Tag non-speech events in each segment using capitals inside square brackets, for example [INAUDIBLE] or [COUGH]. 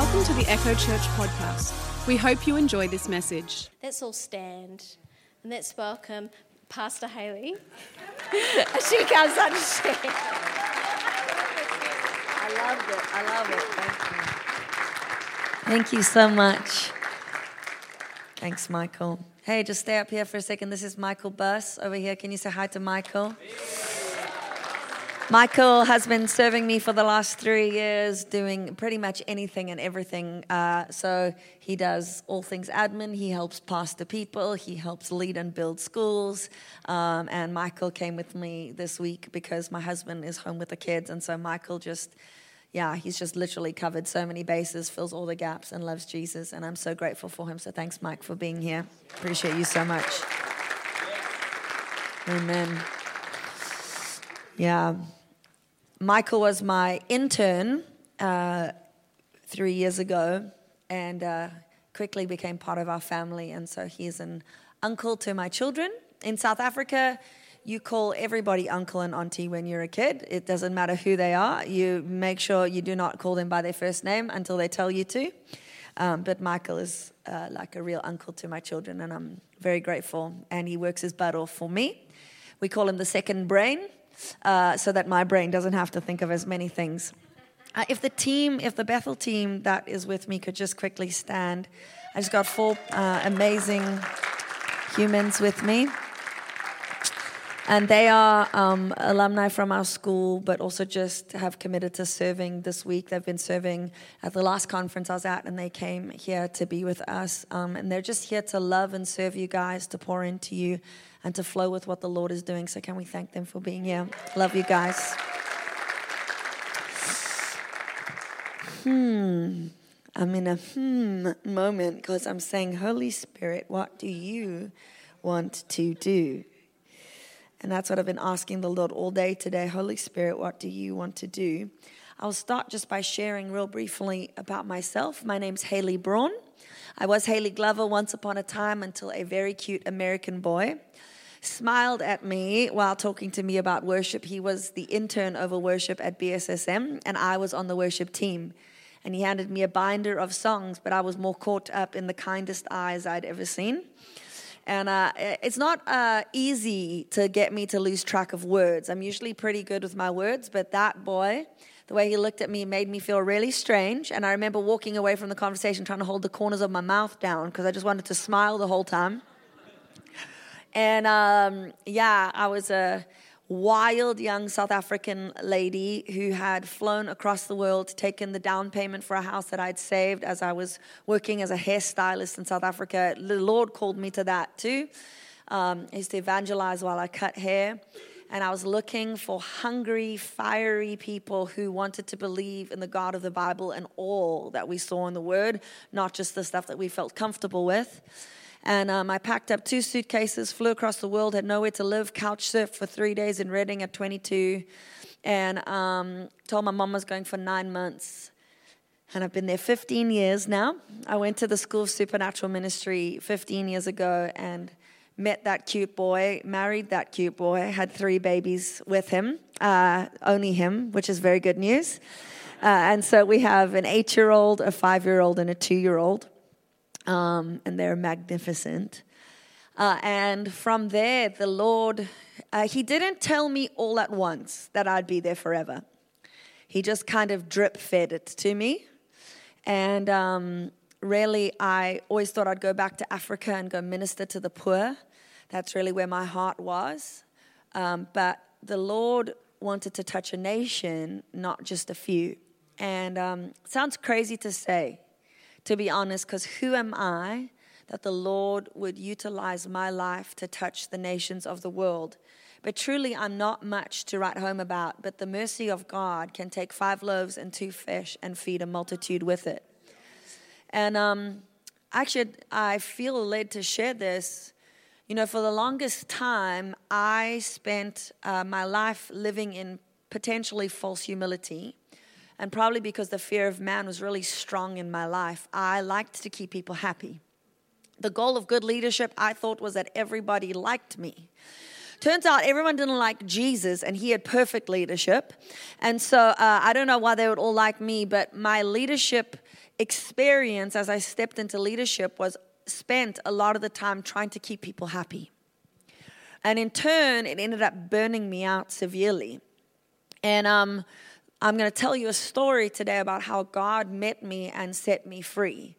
Welcome to the Echo Church podcast. We hope you enjoy this message. Let's all stand and let's welcome Pastor Hayley. [LAUGHS] she comes on to share. I loved it. I love it. Thank you. Thank you so much. Thanks, Michael. Hey, just stay up here for a second. This is Michael Buss over here. Can you say hi to Michael? Michael has been serving me for the last three years, doing pretty much anything and everything. Uh, so he does all things admin. He helps pastor people. He helps lead and build schools. Um, and Michael came with me this week because my husband is home with the kids, and so Michael just yeah, he's just literally covered so many bases, fills all the gaps, and loves Jesus. And I'm so grateful for him. So thanks, Mike, for being here. Appreciate you so much. Amen. Yeah. Michael was my intern uh, three years ago and uh, quickly became part of our family. And so he's an uncle to my children. In South Africa, you call everybody uncle and auntie when you're a kid. It doesn't matter who they are. You make sure you do not call them by their first name until they tell you to. Um, but Michael is uh, like a real uncle to my children, and I'm very grateful. And he works his butt off for me. We call him the second brain, uh, so that my brain doesn't have to think of as many things. Uh, if the team, if the Bethel team that is with me could just quickly stand, I just got four uh, amazing humans with me. And they are um, alumni from our school, but also just have committed to serving this week. They've been serving at the last conference I was at, and they came here to be with us. Um, and they're just here to love and serve you guys, to pour into you, and to flow with what the Lord is doing. So, can we thank them for being here? Love you guys. Hmm. I'm in a hmm moment because I'm saying, Holy Spirit, what do you want to do? And that's what I've been asking the Lord all day today. Holy Spirit, what do you want to do? I'll start just by sharing real briefly about myself. My name's Hayley Braun. I was Hayley Glover once upon a time until a very cute American boy smiled at me while talking to me about worship. He was the intern over worship at BSSM, and I was on the worship team. And he handed me a binder of songs, but I was more caught up in the kindest eyes I'd ever seen. And uh, it's not uh, easy to get me to lose track of words. I'm usually pretty good with my words, but that boy, the way he looked at me made me feel really strange. And I remember walking away from the conversation trying to hold the corners of my mouth down because I just wanted to smile the whole time. And um, yeah, I was a wild young South African lady who had flown across the world, taken the down payment for a house that I'd saved as I was working as a hairstylist in South Africa. The Lord called me to that too. Um, I used to evangelize while I cut hair. And I was looking for hungry, fiery people who wanted to believe in the God of the Bible and all that we saw in the Word, not just the stuff that we felt comfortable with. And um, I packed up two suitcases, flew across the world, had nowhere to live, couch surfed for three days in Redding at 22, and um, told my mom I was going for nine months. And I've been there 15 years now. I went to the School of Supernatural Ministry 15 years ago and met that cute boy, married that cute boy, had three babies with him, uh, only him, which is very good news. Uh, and so we have an eight year old, a five year old, and a two year old um, and they're magnificent. Uh, and from there, the Lord, uh, He didn't tell me all at once that I'd be there forever. He just kind of drip fed it to me. And um, really, I always thought I'd go back to Africa and go minister to the poor. That's really where my heart was. Um, but the Lord wanted to touch a nation, not just a few. And um, sounds crazy to say, to be honest, because who am I that the Lord would utilize my life to touch the nations of the world? But truly, I'm not much to write home about, but the mercy of God can take five loaves and two fish and feed a multitude with it. And um, actually, I feel led to share this. You know, for the longest time, I spent uh, my life living in potentially false humility and probably because the fear of man was really strong in my life, I liked to keep people happy. The goal of good leadership, I thought, was that everybody liked me. Turns out everyone didn't like Jesus, and he had perfect leadership. And so uh, I don't know why they would all like me, but my leadership experience as I stepped into leadership was spent a lot of the time trying to keep people happy. And in turn, it ended up burning me out severely. And um, I'm going to tell you a story today about how God met me and set me free.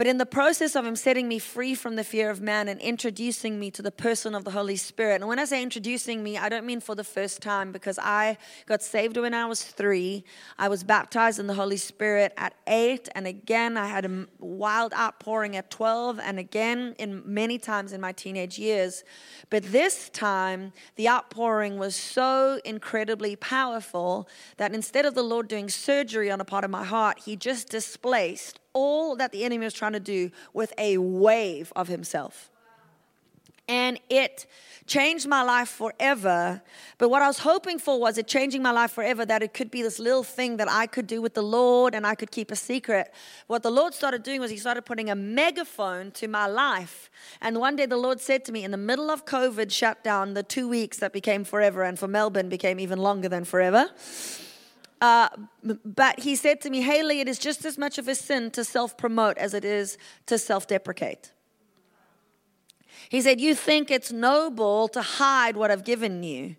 But in the process of Him setting me free from the fear of man and introducing me to the person of the Holy Spirit, and when I say introducing me, I don't mean for the first time because I got saved when I was three. I was baptized in the Holy Spirit at eight, and again, I had a wild outpouring at 12, and again, in many times in my teenage years. But this time, the outpouring was so incredibly powerful that instead of the Lord doing surgery on a part of my heart, He just displaced all that the enemy was trying to do with a wave of himself. And it changed my life forever. But what I was hoping for was it changing my life forever, that it could be this little thing that I could do with the Lord and I could keep a secret. What the Lord started doing was He started putting a megaphone to my life. And one day the Lord said to me, in the middle of COVID shutdown, the two weeks that became forever, and for Melbourne became even longer than forever. Uh, but he said to me, Hayley, it is just as much of a sin to self promote as it is to self deprecate. He said, You think it's noble to hide what I've given you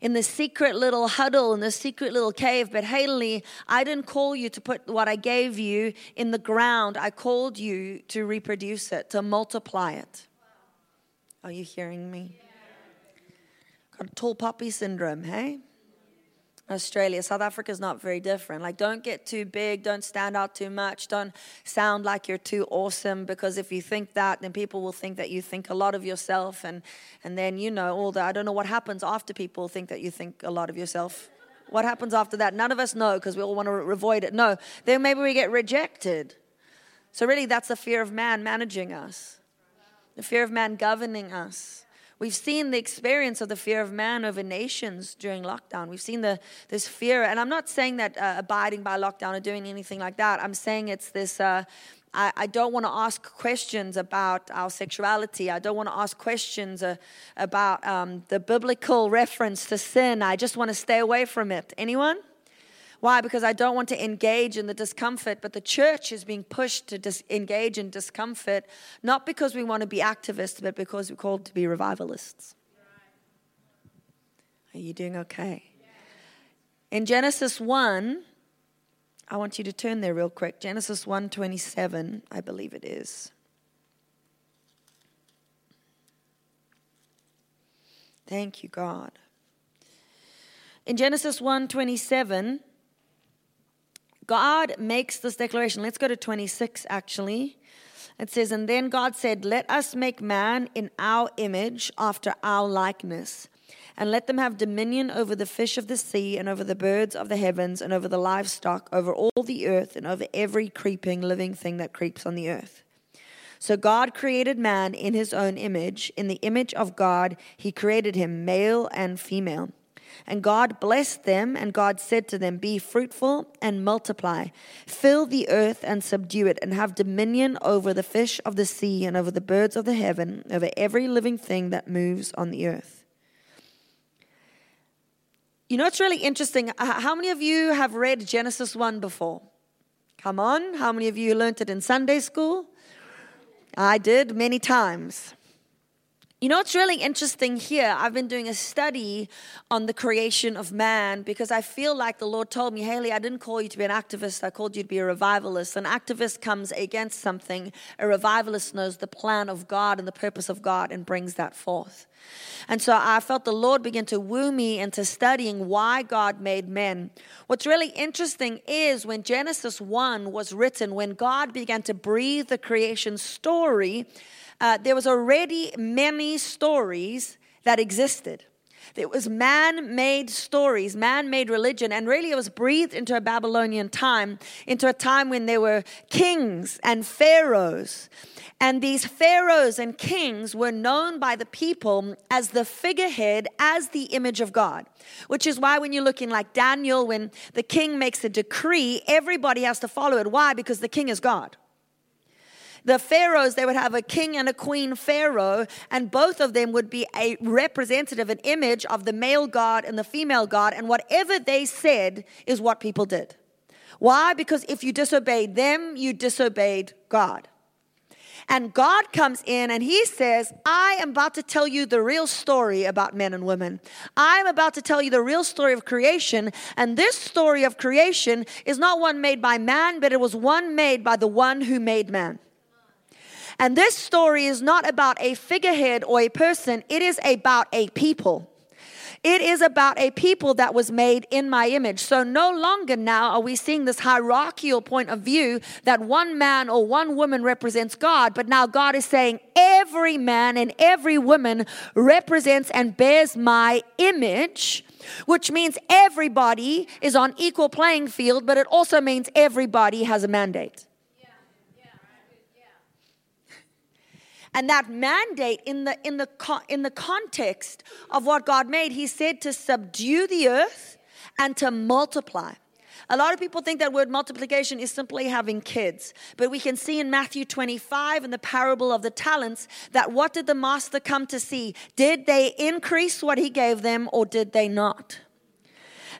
in the secret little huddle, in the secret little cave. But Hayley, I didn't call you to put what I gave you in the ground. I called you to reproduce it, to multiply it. Are you hearing me? Got tall poppy syndrome, hey? Australia. South Africa is not very different. Like, don't get too big, don't stand out too much, don't sound like you're too awesome, because if you think that, then people will think that you think a lot of yourself, and, and then, you know, all that. I don't know what happens after people think that you think a lot of yourself. What happens after that? None of us know because we all want to avoid it. No, then maybe we get rejected. So, really, that's the fear of man managing us, the fear of man governing us. We've seen the experience of the fear of man over nations during lockdown. We've seen the, this fear, and I'm not saying that uh, abiding by lockdown or doing anything like that. I'm saying it's this. Uh, I, I, don't want to ask questions about our sexuality. I don't want to ask questions uh, about um, the biblical reference to sin. I just want to stay away from it. Anyone? Why? Because I don't want to engage in the discomfort, but the church is being pushed to dis- engage in discomfort, not because we want to be activists, but because we're called to be revivalists. Are you doing okay? In Genesis 1, I want you to turn there real quick. Genesis 1:27, I believe it is. Thank you, God. In Genesis 1:27, God makes this declaration. Let's go to 26 actually. It says, And then God said, Let us make man in our image, after our likeness, and let them have dominion over the fish of the sea, and over the birds of the heavens, and over the livestock, over all the earth, and over every creeping living thing that creeps on the earth. So God created man in his own image. In the image of God, he created him, male and female. And God blessed them, and God said to them, Be fruitful and multiply, fill the earth and subdue it, and have dominion over the fish of the sea, and over the birds of the heaven, over every living thing that moves on the earth. You know, it's really interesting. How many of you have read Genesis 1 before? Come on. How many of you learned it in Sunday school? I did many times. You know what's really interesting here? I've been doing a study on the creation of man because I feel like the Lord told me, Hayley, I didn't call you to be an activist, I called you to be a revivalist. An activist comes against something, a revivalist knows the plan of God and the purpose of God and brings that forth. And so I felt the Lord begin to woo me into studying why God made men. What's really interesting is when Genesis 1 was written, when God began to breathe the creation story, uh, there was already many stories that existed. It was man made stories, man made religion, and really it was breathed into a Babylonian time, into a time when there were kings and pharaohs. And these pharaohs and kings were known by the people as the figurehead, as the image of God. Which is why when you look in like Daniel, when the king makes a decree, everybody has to follow it. Why? Because the king is God the pharaohs, they would have a king and a queen pharaoh, and both of them would be a representative, an image of the male god and the female god, and whatever they said is what people did. Why? Because if you disobeyed them, you disobeyed God. And God comes in and he says, I am about to tell you the real story about men and women. I'm about to tell you the real story of creation. And this story of creation is not one made by man, but it was one made by the one who made man. And this story is not about a figurehead or a person, it is about a people. It is about a people that was made in my image. So no longer now are we seeing this hierarchical point of view that one man or one woman represents God, but now God is saying every man and every woman represents and bears my image which means everybody is on equal playing field but it also means everybody has a mandate And that mandate in the, in, the, in the context of what God made, He said to subdue the earth and to multiply. A lot of people think that word multiplication is simply having kids. But we can see in Matthew 25 in the parable of the talents that what did the master come to see? Did they increase what he gave them or did they not?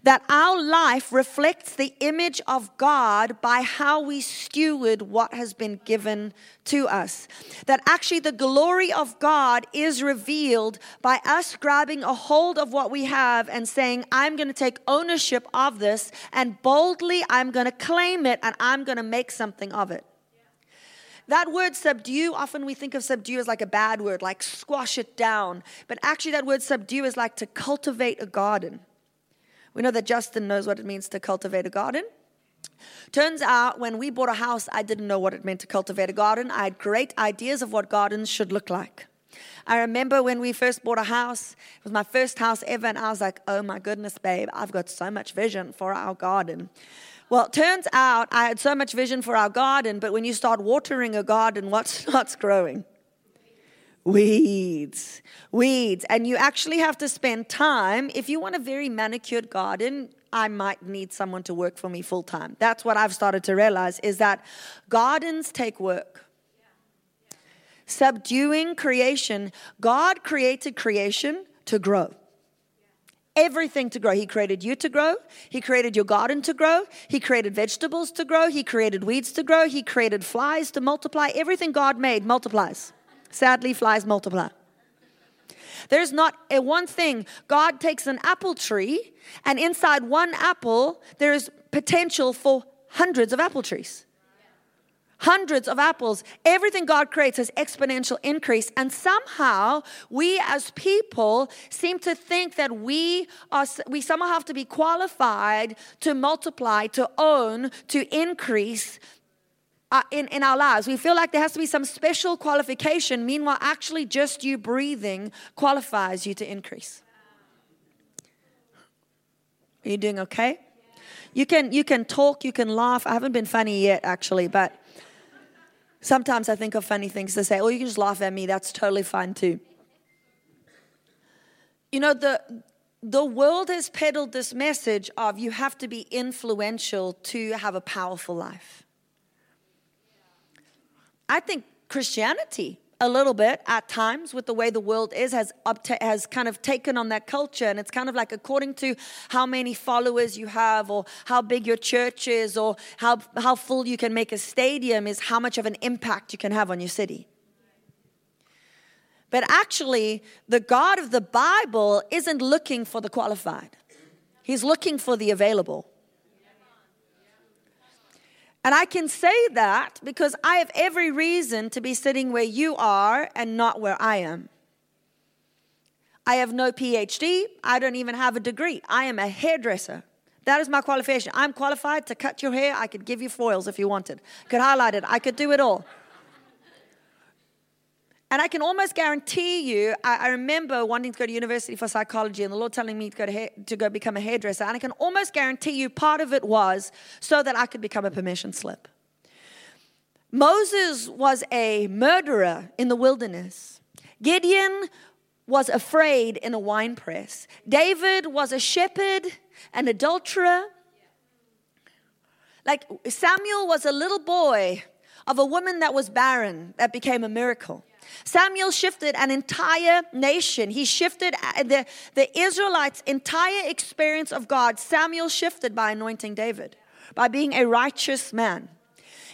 That our life reflects the image of God by how we steward what has been given to us. That actually the glory of God is revealed by us grabbing a hold of what we have and saying, I'm going to take ownership of this, and boldly I'm going to claim it and I'm going to make something of it. That word subdue, often we think of subdue as like a bad word, like squash it down. But actually, that word subdue is like to cultivate a garden. We know that Justin knows what it means to cultivate a garden. Turns out when we bought a house, I didn't know what it meant to cultivate a garden. I had great ideas of what gardens should look like. I remember when we first bought a house, it was my first house ever, and I was like, oh my goodness, babe, I've got so much vision for our garden. Well, it turns out I had so much vision for our garden, but when you start watering a garden, what starts [LAUGHS] growing? Weeds, weeds. And you actually have to spend time. If you want a very manicured garden, I might need someone to work for me full time. That's what I've started to realize is that gardens take work. Subduing creation, God created creation to grow. Everything to grow. He created you to grow. He created your garden to grow. He created vegetables to grow. He created weeds to grow. He created flies to multiply. Everything God made multiplies. Sadly, flies multiply. There's not a one thing. God takes an apple tree, and inside one apple, there is potential for hundreds of apple trees. Hundreds of apples. Everything God creates has exponential increase. And somehow we as people seem to think that we are we somehow have to be qualified to multiply, to own, to increase uh, in, in our lives. We feel like there has to be some special qualification. Meanwhile, actually, just you breathing qualifies you to increase. Are you doing okay? You can, you can talk, you can laugh. I haven't been funny yet, actually, but sometimes I think of funny things to say. Or you can just laugh at me. That's totally fine too. You know, the, the world has peddled this message of you have to be influential to have a powerful life. I think Christianity a little bit at times with the way the world is has up has kind of taken on that culture and it's kind of like according to how many followers you have or how big your church is or how how full you can make a stadium is how much of an impact you can have on your city. But actually the god of the bible isn't looking for the qualified. He's looking for the available and I can say that because I have every reason to be sitting where you are and not where I am. I have no PhD. I don't even have a degree. I am a hairdresser. That is my qualification. I'm qualified to cut your hair. I could give you foils if you wanted. Could highlight it. I could do it all. And I can almost guarantee you, I, I, remember wanting to go to university for psychology and the Lord telling me to go, to, to go become a hairdresser. And I can almost guarantee you part of it was so that I could become a permission slip. Moses was a murderer in the wilderness. Gideon was afraid in a wine press. David was a shepherd, an adulterer. Like Samuel was a little boy of a woman that was barren that became a miracle. Samuel shifted an entire nation. He shifted uh, the, the Israelites' entire experience of God. Samuel shifted by anointing David. by being a righteous man.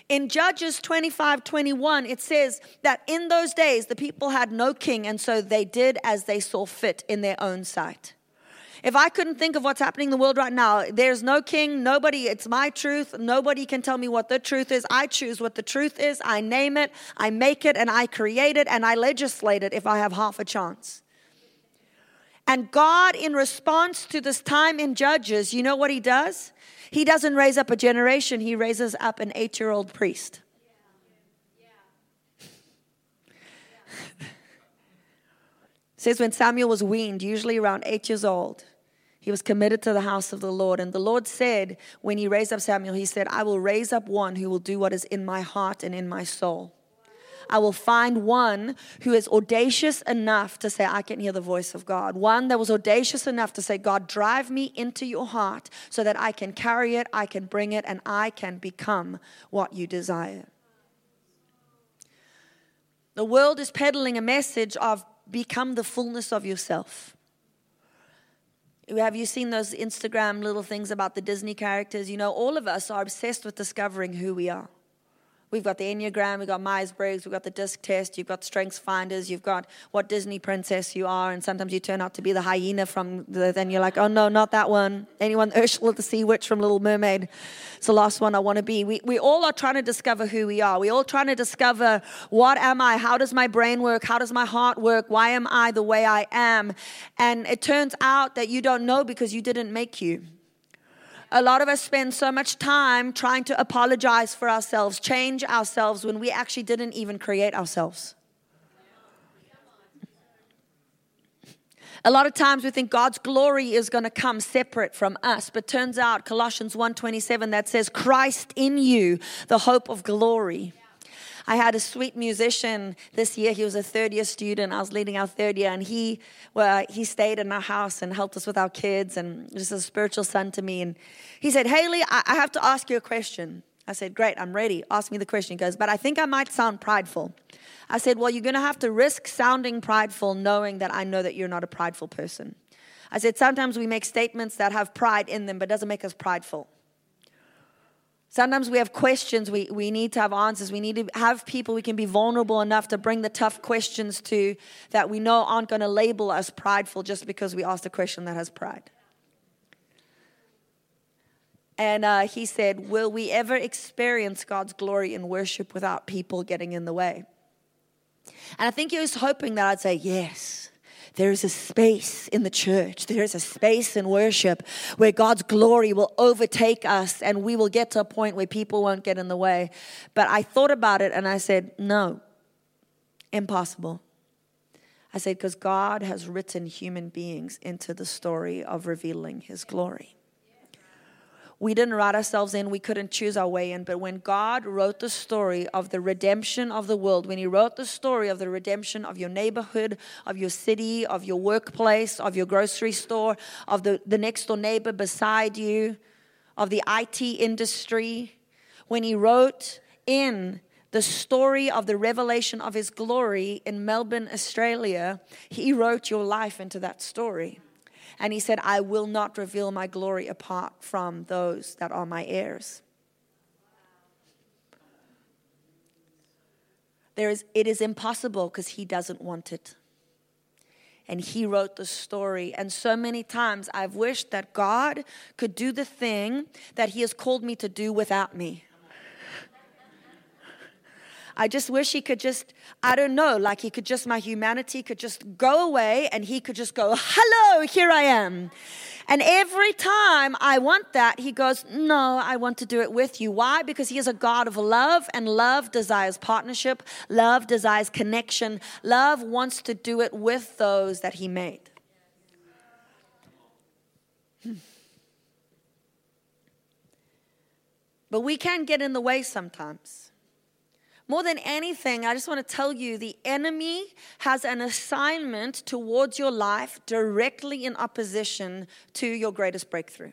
In Judges 25 21, it says that in those days the people had no king, and so they did as they saw fit in their own sight. If I couldn't think of what's happening in the world right now, there's no king, nobody, it's my truth. Nobody can tell me what the truth is. I choose what the truth is. I name it, I make it, and I create it, and I legislate it if I have half a chance. And God, in response to this time in Judges, you know what He does? He doesn't raise up a generation, He raises up an eight year old priest. [LAUGHS] says when Samuel was weaned, usually around eight years old, he was committed to the house of the Lord. And the Lord said, when he raised up Samuel, he said, I will raise up one who will do what is in my heart and in my soul. I will find one who is audacious enough to say, I can hear the voice of God. One that was audacious enough to say, God, drive me into your heart so that I can carry it, I can bring it, and I can become what you desire. The world is peddling a message of become the fullness of yourself. Have you seen those Instagram little things about the Disney characters? You know, all of us are obsessed with discovering who we are. We've got the Enneagram, we've got Myers Briggs, we've got the DISC test, you've got Strengths Finders, you've got what Disney princess you are, and sometimes you turn out to be the hyena from the, then you're like, oh no, not that one. Anyone, [LAUGHS] Ursula the Sea Witch from Little Mermaid. It's the last one I want to be. We, we all are trying to discover who we are. We're all trying to discover what am I? How does my brain work? How does my heart work? Why am I the way I am? And it turns out that you don't know because you didn't make you. A lot of us spend so much time trying to apologize for ourselves, change ourselves when we actually didn't even create ourselves. A lot of times we think God's glory is going to come separate from us, but turns out Colossians 1:27 that says Christ in you, the hope of glory. I had a sweet musician this year. He was a third year student. I was leading our third year, and he well, he stayed in our house and helped us with our kids, and just a spiritual son to me. And he said, Hayley, I, I have to ask you a question. I said, Great, I'm ready. Ask me the question. He goes, But I think I might sound prideful. I said, Well, you're going to have to risk sounding prideful knowing that I know that you're not a prideful person. I said, Sometimes we make statements that have pride in them, but doesn't make us prideful. Sometimes we have questions, we, we need to have answers. We need to have people we can be vulnerable enough to bring the tough questions to that we know aren't going to label us prideful just because we asked a question that has pride. And uh, he said, Will we ever experience God's glory in worship without people getting in the way? And I think he was hoping that I'd say, Yes. There is a space in the church, there is a space in worship where God's glory will overtake us and we will get to a point where people won't get in the way. But I thought about it and I said, no, impossible. I said, because God has written human beings into the story of revealing his glory we didn't write ourselves in, we couldn't choose our way in. But when God wrote the story of the redemption of the world, when He wrote the story of the redemption of your neighborhood, of your city, of your workplace, of your grocery store, of the, the next door neighbor beside you, of the IT industry, when He wrote in the story of the revelation of His glory in Melbourne, Australia, He wrote your life into that story. And he said, I will not reveal my glory apart from those that are my heirs. There is, it is impossible because he doesn't want it. And he wrote the story. And so many times I've wished that God could do the thing that he has called me to do without me. I just wish he could just, I don't know, like he could just, my humanity could just go away and he could just go, hello, here I am. And every time I want that, he goes, No, I want to do it with you. Why? Because he is a God of love, and love desires partnership, love desires connection, love wants to do it with those that he made. Hmm. But we can get in the way sometimes. More than anything, I just want to tell you the enemy has an assignment towards your life directly in opposition to your greatest breakthrough.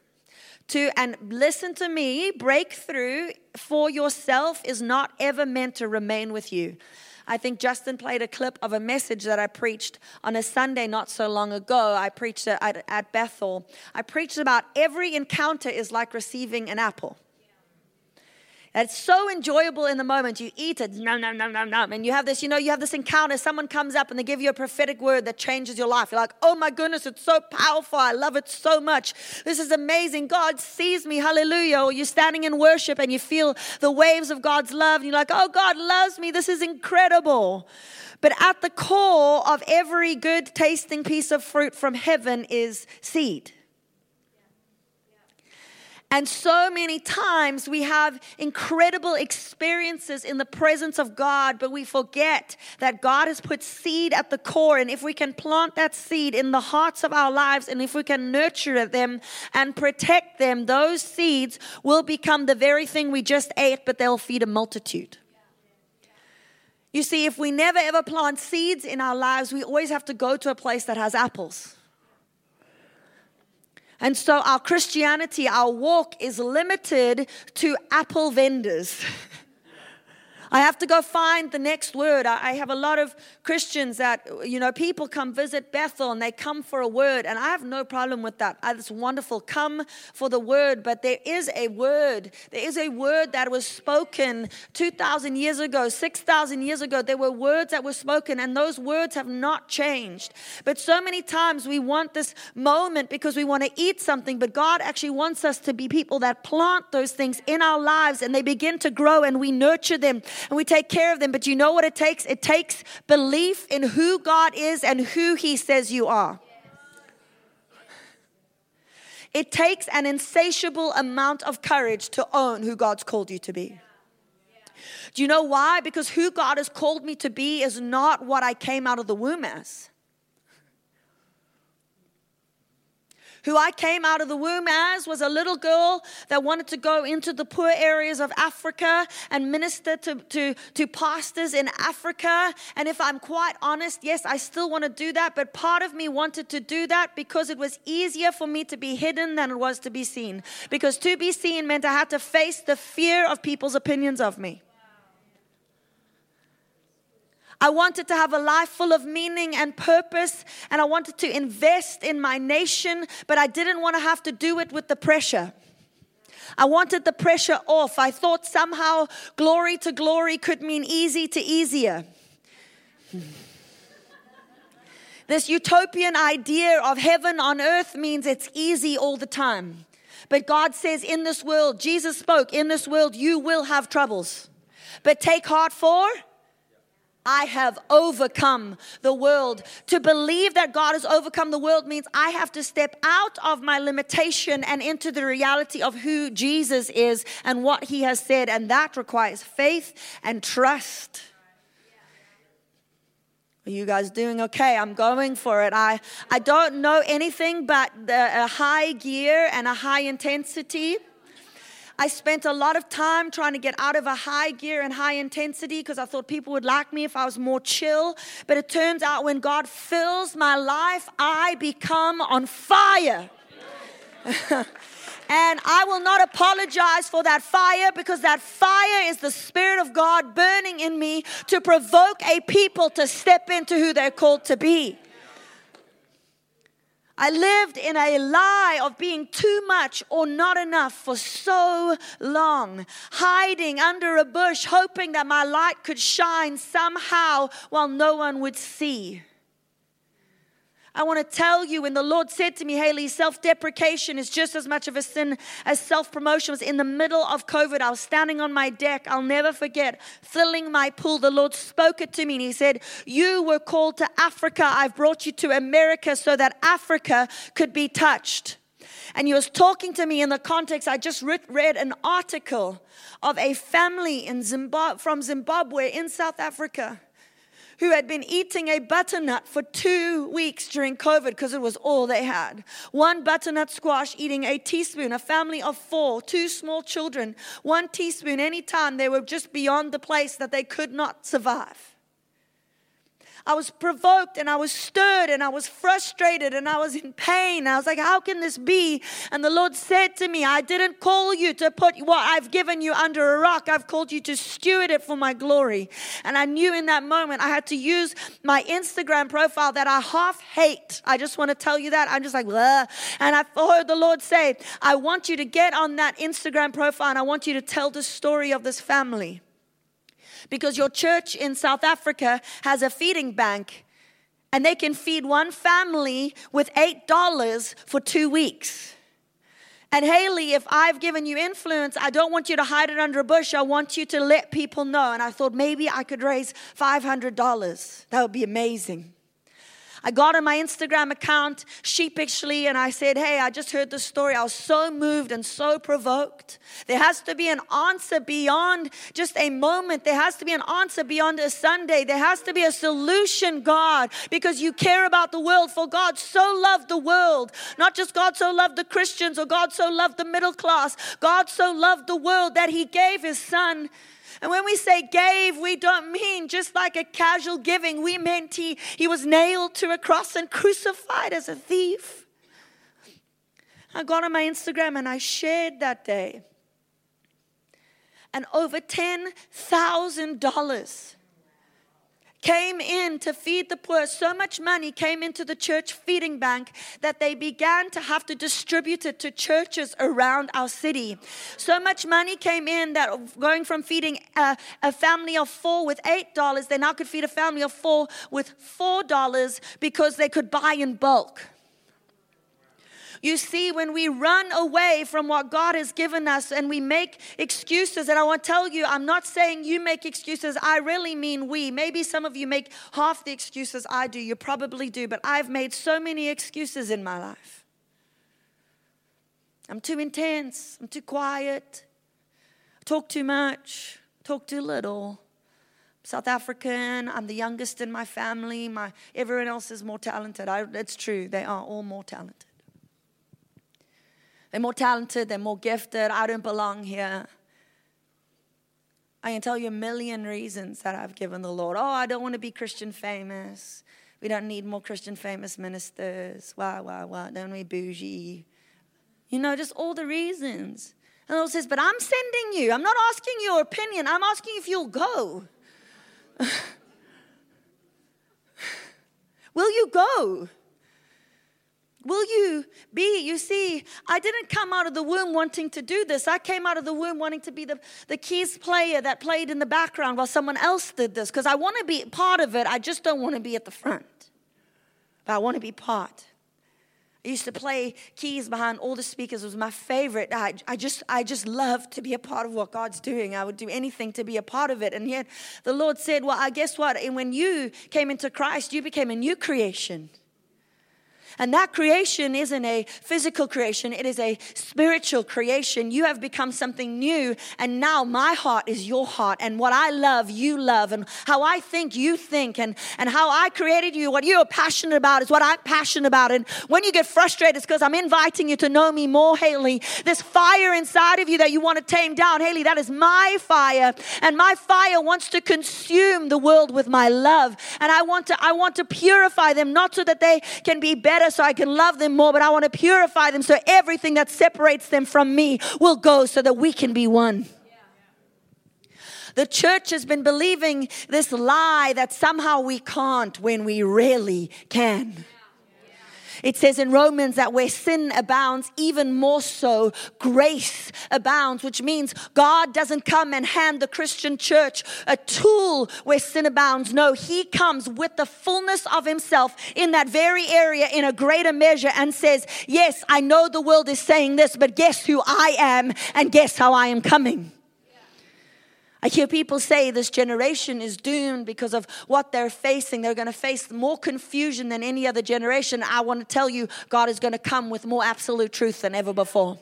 To, and listen to me, breakthrough for yourself is not ever meant to remain with you. I think Justin played a clip of a message that I preached on a Sunday not so long ago. I preached at, at Bethel. I preached about every encounter is like receiving an apple. It's so enjoyable in the moment. You eat it, nom, nom, nom, nom, nom. And you have this, you know, you have this encounter. Someone comes up and they give you a prophetic word that changes your life. You're like, oh my goodness, it's so powerful. I love it so much. This is amazing. God sees me. Hallelujah. Or you're standing in worship and you feel the waves of God's love. And you're like, oh, God loves me. This is incredible. But at the core of every good tasting piece of fruit from heaven is seed. And so many times we have incredible experiences in the presence of God, but we forget that God has put seed at the core. And if we can plant that seed in the hearts of our lives, and if we can nurture them and protect them, those seeds will become the very thing we just ate, but they'll feed a multitude. You see, if we never ever plant seeds in our lives, we always have to go to a place that has apples. And so our Christianity, our walk is limited to apple vendors. [LAUGHS] I have to go find the next word. I have a lot of Christians that, you know, people come visit Bethel and they come for a word, and I have no problem with that. It's wonderful. Come for the word, but there is a word. There is a word that was spoken 2,000 years ago, 6,000 years ago. There were words that were spoken, and those words have not changed. But so many times we want this moment because we want to eat something, but God actually wants us to be people that plant those things in our lives and they begin to grow and we nurture them and we take care of them. But you know what it takes? It takes belief in who God is and who He says you are. It takes an insatiable amount of courage to own who God's called you to be. Do you know why? Because who God has called me to be is not what I came out of the womb as. Who I came out of the womb as was a little girl that wanted to go into the poor areas of Africa and minister to, to, to pastors in Africa. And if I'm quite honest, yes, I still want to do that, but part of me wanted to do that because it was easier for me to be hidden than it was to be seen. Because to be seen meant I had to face the fear of people's opinions of me. I wanted to have a life full of meaning and purpose, and I wanted to invest in my nation, but I didn't want to have to do it with the pressure. I wanted the pressure off. I thought somehow glory to glory could mean easy to easier. This utopian idea of heaven on earth means it's easy all the time. But God says, in this world, Jesus spoke, in this world, you will have troubles. But take heart for I have overcome the world. To believe that God has overcome the world means I have to step out of my limitation and into the reality of who Jesus is and what he has said. And that requires faith and trust. Are you guys doing okay? I'm going for it. I, I don't know anything but the, a high gear and a high intensity. I spent a lot of time trying to get out of a high gear and high intensity because I thought people would like me if I was more chill. But it turns out when God fills my life, I become on fire. [LAUGHS] And I will not apologize for that fire because that fire is the Spirit of God burning in me to provoke a people to step into who they're called to be. I lived in a lie of being too much or not enough for so long, hiding under a bush, hoping that my light could shine somehow while no one would see. I want to tell you, when the Lord said to me, Hayley, self deprecation is just as much of a sin as self promotion. Was in the middle of COVID. I was standing on my deck. I'll never forget filling my pool. The Lord spoke it to me and He said, You were called to Africa. I've brought you to America so that Africa could be touched. And He was talking to me in the context. I just read an article of a family in Zimbabwe, from Zimbabwe in South Africa who had been eating a butternut for two weeks during COVID because it was all they had. One butternut squash eating a teaspoon, a family of four, two small children, one teaspoon anytime they were just beyond the place that they could not survive. I was provoked and I was stirred and I was frustrated and I was in pain. I was like, How can this be? And the Lord said to me, I didn't call you to put what I've given you under a rock. I've called you to steward it for my glory. And I knew in that moment I had to use my Instagram profile that I half hate. I just want to tell you that. I'm just like, Bleh. and I heard the Lord say, I want you to get on that Instagram profile and I want you to tell the story of this family because your church in South Africa has a feeding bank and they can feed one family with $8 for two weeks. And Hayley, if I've given you influence, I don't want you to hide it under a bush. I want you to let people know. And I thought maybe I could raise $500. That would be amazing. I got on my Instagram account sheepishly and I said, Hey, I just heard the story. I was so moved and so provoked. There has to be an answer beyond just a moment. There has to be an answer beyond a Sunday. There has to be a solution, God, because you care about the world. For God so loved the world. Not just God so loved the Christians or God so loved the middle class. God so loved the world that He gave His Son and when we say gave, we don't mean just like a casual giving. We meant he, he was nailed to a cross and crucified as a thief. I got on my Instagram and I shared that day. And over $10,000 came in to feed the poor. So much money came into the church feeding bank that they began to have to distribute it to churches around our city. So much money came in that going from feeding a, a family of four with $8, they now could feed a family of four with $4 because they could buy in bulk. You see, when we run away from what God has given us and we make excuses, and I want to tell you, I'm not saying you make excuses, I really mean we. Maybe some of you make half the excuses I do, you probably do, but I've made so many excuses in my life. I'm too intense, I'm too quiet, I talk too much, talk too little. South African. I'm the youngest in my family. My everyone else is more talented. I, it's true. They are all more talented. They're more talented, they're more gifted. I don't belong here. I can tell you a million reasons that I've given the Lord. Oh, I don't want to be Christian famous. We don't need more Christian famous ministers. Why, why, why? Don't we bougie? You know, just all the reasons. And the Lord says, But I'm sending you. I'm not asking your opinion. I'm asking if you'll go. [LAUGHS] Will you go? Will you be? You see, I didn't come out of the womb wanting to do this. I came out of the womb wanting to be the, the keys player that played in the background while someone else did this because I want to be part of it. I just don't want to be at the front. But I want to be part. I used to play keys behind all the speakers. It was my favorite. I, I just I just love to be a part of what God's doing. I would do anything to be a part of it. And yet the Lord said, Well, I guess what? And when you came into Christ, you became a new creation. And that creation isn't a physical creation, it is a spiritual creation. You have become something new, and now my heart is your heart, and what I love, you love, and how I think, you think, and, and how I created you, what you're passionate about is what I'm passionate about. And when you get frustrated, it's because I'm inviting you to know me more, Hayley. This fire inside of you that you want to tame down, Hayley, that is my fire, and my fire wants to consume the world with my love. And I want to, I want to purify them, not so that they can be better better so I can love them more, but I want to purify them so everything that separates them from me will go so that we can be one. The church has been believing this lie that somehow we can't when we really can. It says in Romans that where sin abounds, even more so, grace abounds, which means God doesn't come and hand the Christian church a tool where sin abounds. No, He comes with the fullness of Himself in that very area in a greater measure and says, Yes, I know the world is saying this, but guess who I am and guess how I am coming. I hear people say this generation is doomed because of what they're facing. They're going to face more confusion than any other generation. I want to tell you, God is going to come with more absolute truth than ever before.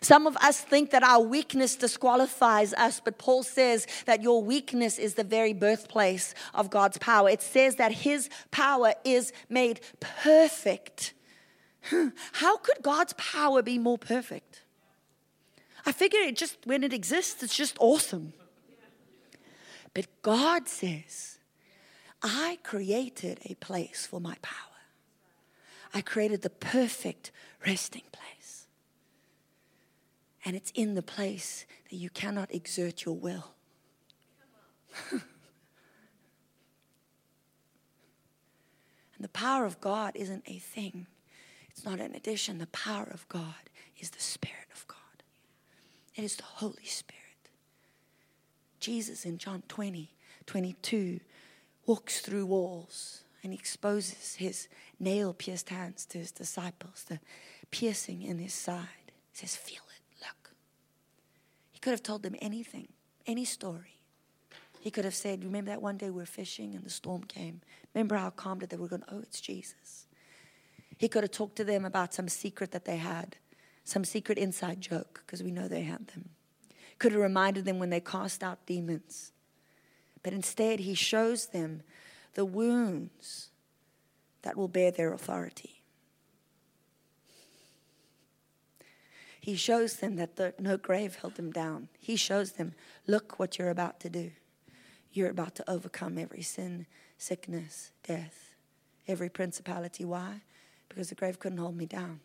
Some of us think that our weakness disqualifies us, but Paul says that your weakness is the very birthplace of God's power. It says that his power is made perfect. [LAUGHS] How could God's power be more perfect? I figure it just, when it exists, it's just awesome. But God says I created a place for my power. I created the perfect resting place. And it's in the place that you cannot exert your will. [LAUGHS] and the power of God isn't a thing, it's not an addition. The power of God is the Spirit of God, it is the Holy Spirit. Jesus in John 20, 22 walks through walls and exposes his nail pierced hands to his disciples, the piercing in his side. He says, Feel it, look. He could have told them anything, any story. He could have said, Remember that one day we were fishing and the storm came? Remember how calm did they were going, Oh, it's Jesus. He could have talked to them about some secret that they had, some secret inside joke, because we know they had them. Could have reminded them when they cast out demons. But instead, he shows them the wounds that will bear their authority. He shows them that the, no grave held them down. He shows them, look what you're about to do. You're about to overcome every sin, sickness, death, every principality. Why? Because the grave couldn't hold me down.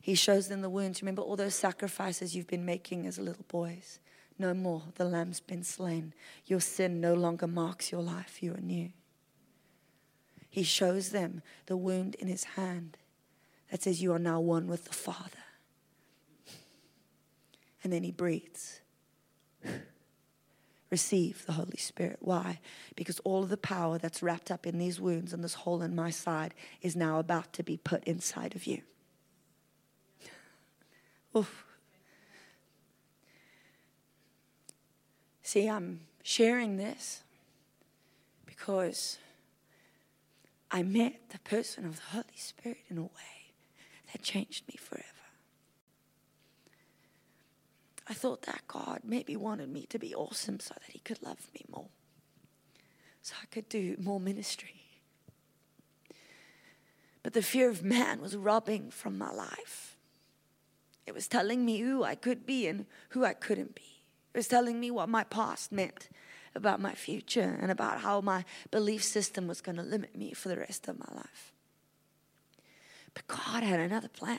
He shows them the wounds. Remember all those sacrifices you've been making as little boys? No more. The lamb's been slain. Your sin no longer marks your life. You are new. He shows them the wound in his hand that says, You are now one with the Father. And then he breathes. [SIGHS] Receive the Holy Spirit. Why? Because all of the power that's wrapped up in these wounds and this hole in my side is now about to be put inside of you. Oof. See, I'm sharing this because I met the person of the Holy Spirit in a way that changed me forever. I thought that God maybe wanted me to be awesome so that He could love me more, so I could do more ministry. But the fear of man was robbing from my life. It was telling me who I could be and who I couldn't be. It was telling me what my past meant about my future and about how my belief system was going to limit me for the rest of my life. But God had another plan.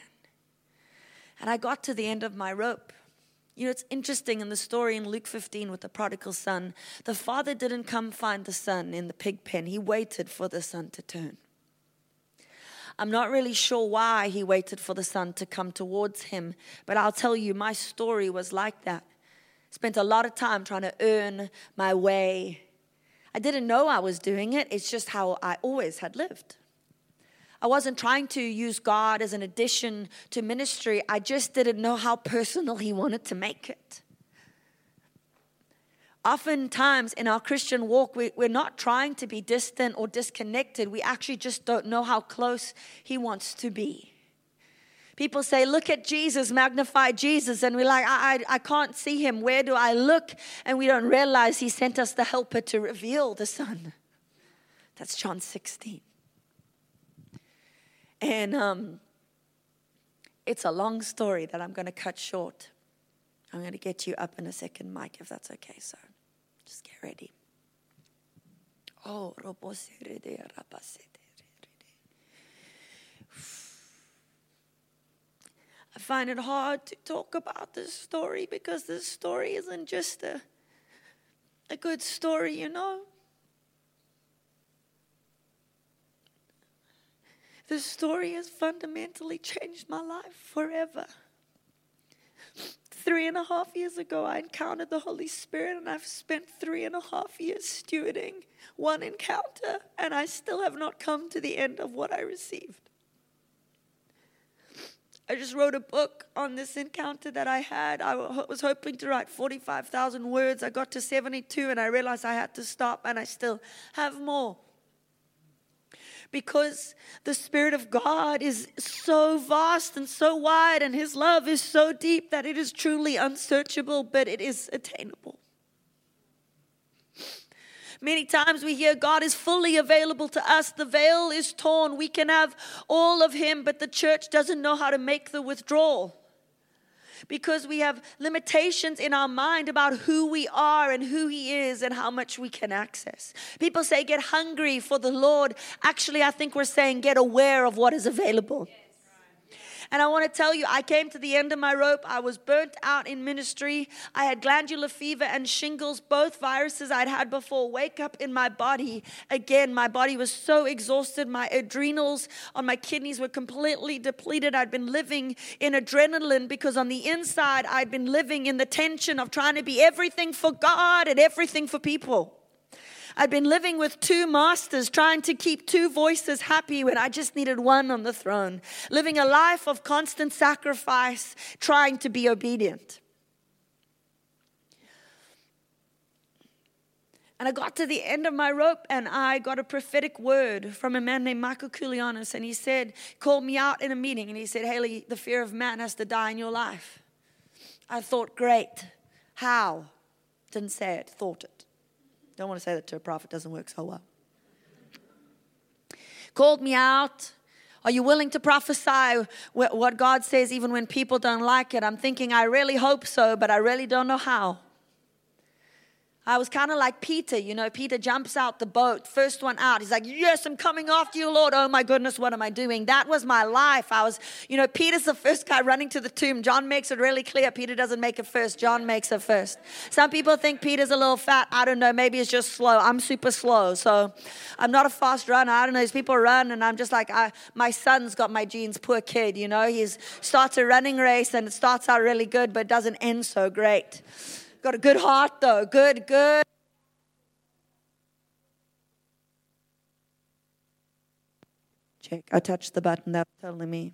And I got to the end of my rope. You know, it's interesting in the story in Luke 15 with the prodigal son, the father didn't come find the son in the pig pen, he waited for the son to turn. I'm not really sure why he waited for the sun to come towards him, but I'll tell you, my story was like that. Spent a lot of time trying to earn my way. I didn't know I was doing it, it's just how I always had lived. I wasn't trying to use God as an addition to ministry, I just didn't know how personal He wanted to make it. Oftentimes in our Christian walk, we, we're not trying to be distant or disconnected. We actually just don't know how close He wants to be. People say, Look at Jesus, magnify Jesus. And we're like, I, I, I can't see Him. Where do I look? And we don't realize He sent us the helper to reveal the Son. That's John 16. And um, it's a long story that I'm going to cut short. I'm going to get you up in a second, Mike, if that's okay, sir. Just get ready. Oh, I find it hard to talk about this story because this story isn't just a, a good story, you know. This story has fundamentally changed my life forever three and a half years ago, I encountered the Holy Spirit, and I've spent three and a half years stewarding one encounter, and I still have not come to the end of what I received. I just wrote a book on this encounter that I had. I was hoping to write 45,000 words. I got to 72 and I realized I had to stop, and I still have more because the Spirit of God is so vast and so wide, and His love is so deep that it is truly unsearchable, but it is attainable. Many times we hear God is fully available to us. The veil is torn. We can have all of Him, but the church doesn't know how to make the withdrawal. Because we have limitations in our mind about who we are and who He is and how much we can access. People say, get hungry for the Lord. Actually, I think we're saying, get aware of what is available. And I want to tell you, I came to the end of my rope. I was burnt out in ministry. I had glandular fever and shingles, both viruses I'd had before, wake up in my body. Again, my body was so exhausted. My adrenals on my kidneys were completely depleted. I'd been living in adrenaline because on the inside, I'd been living in the tension of trying to be everything for God and everything for people. I'd been living with two masters, trying to keep two voices happy when I just needed one on the throne, living a life of constant sacrifice, trying to be obedient. And I got to the end of my rope and I got a prophetic word from a man named Michael Koulianos. And he said, called me out in a meeting and he said, Hayley, the fear of man has to die in your life. I thought, great. How? Didn't say it, thought it. I don't want to say that to a prophet, doesn't work so well. Called me out. Are you willing to prophesy what God says even when people don't like it? I'm thinking, I really hope so, but I really don't know how. I was kind of like Peter, you know. Peter jumps out the boat, first one out. He's like, Yes, I'm coming after you, Lord. Oh my goodness, what am I doing? That was my life. I was, you know, Peter's the [LAUGHS] first guy running to the tomb. John makes it really clear. Peter doesn't make it first, John makes it first. Some people think Peter's a little fat. I don't know. Maybe it's just slow. I'm super slow. So I'm not a fast runner. I don't know. These people run, and I'm just like, I, my son's got my genes, poor kid, you know. He starts a running race and it starts out really good, but doesn't end so great. Got a good heart, though. Good, good. Check. I touched the button. That was telling me.